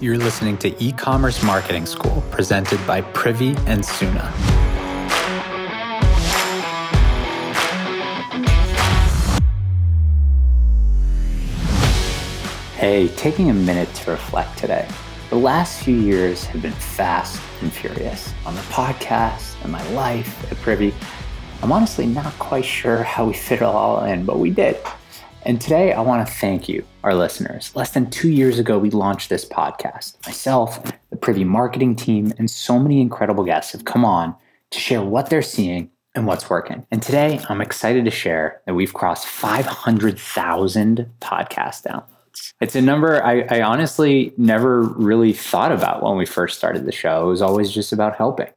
You're listening to e commerce marketing school presented by Privy and Soona. Hey, taking a minute to reflect today. The last few years have been fast and furious on the podcast and my life at Privy. I'm honestly not quite sure how we fit it all in, but we did. And today I want to thank you, our listeners. Less than two years ago, we launched this podcast. Myself, the Privy marketing team, and so many incredible guests have come on to share what they're seeing and what's working. And today I'm excited to share that we've crossed 500,000 podcast downloads. It's a number I, I honestly never really thought about when we first started the show. It was always just about helping.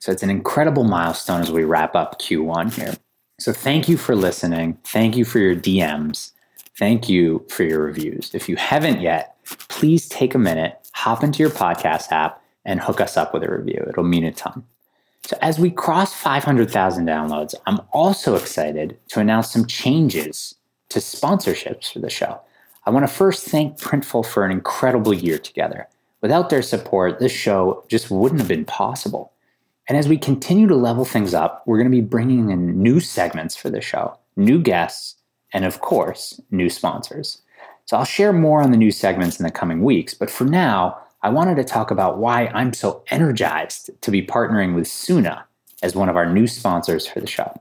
So it's an incredible milestone as we wrap up Q1 here. So thank you for listening. Thank you for your DMs. Thank you for your reviews. If you haven't yet, please take a minute, hop into your podcast app, and hook us up with a review. It'll mean a ton. So, as we cross 500,000 downloads, I'm also excited to announce some changes to sponsorships for the show. I want to first thank Printful for an incredible year together. Without their support, this show just wouldn't have been possible. And as we continue to level things up, we're going to be bringing in new segments for the show, new guests, and of course, new sponsors. So I'll share more on the new segments in the coming weeks, but for now, I wanted to talk about why I'm so energized to be partnering with Soona as one of our new sponsors for the show.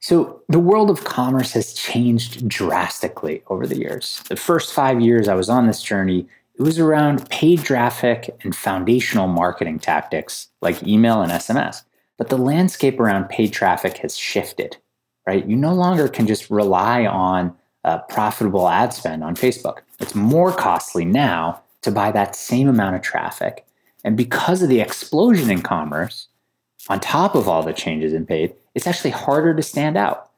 So, the world of commerce has changed drastically over the years. The first five years I was on this journey, it was around paid traffic and foundational marketing tactics like email and SMS. But the landscape around paid traffic has shifted, right? You no longer can just rely on a profitable ad spend on Facebook. It's more costly now to buy that same amount of traffic. And because of the explosion in commerce, on top of all the changes in paid, it's actually harder to stand out.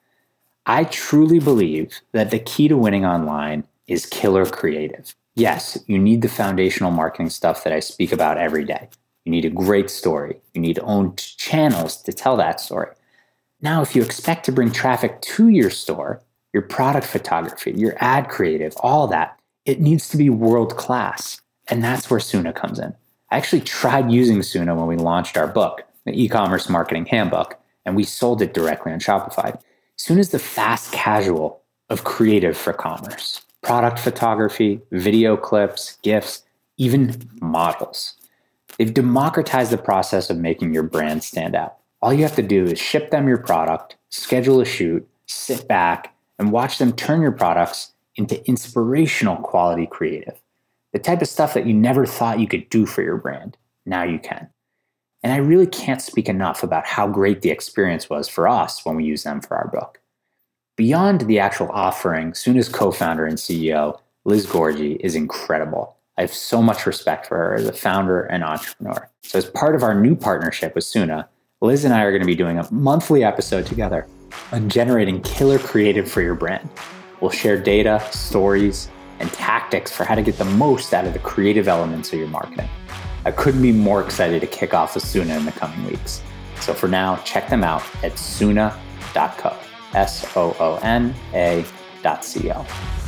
I truly believe that the key to winning online is killer creative yes, you need the foundational marketing stuff that I speak about every day. You need a great story. You need owned channels to tell that story. Now, if you expect to bring traffic to your store, your product photography, your ad creative, all that, it needs to be world class. And that's where Soona comes in. I actually tried using Soona when we launched our book, the e commerce marketing handbook, and we sold it directly on Shopify. Soona is the fast casual of creative for commerce product photography, video clips, GIFs, even models. They've democratized the process of making your brand stand out. All you have to do is ship them your product, schedule a shoot, sit back, and watch them turn your products into inspirational quality creative. The type of stuff that you never thought you could do for your brand. Now you can. And I really can't speak enough about how great the experience was for us when we used them for our book. Beyond the actual offering, Soona's co founder and CEO, Liz Giorgi, is incredible. I have so much respect for her as a founder and entrepreneur. So, as part of our new partnership with Soona, Liz and I are going to be doing a monthly episode together on generating killer creative for your brand. We'll share data, stories, and tactics for how to get the most out of the creative elements of your marketing. I couldn't be more excited to kick off with Soona in the coming weeks. So for now, check them out at soona.co. S O O N A dot C O.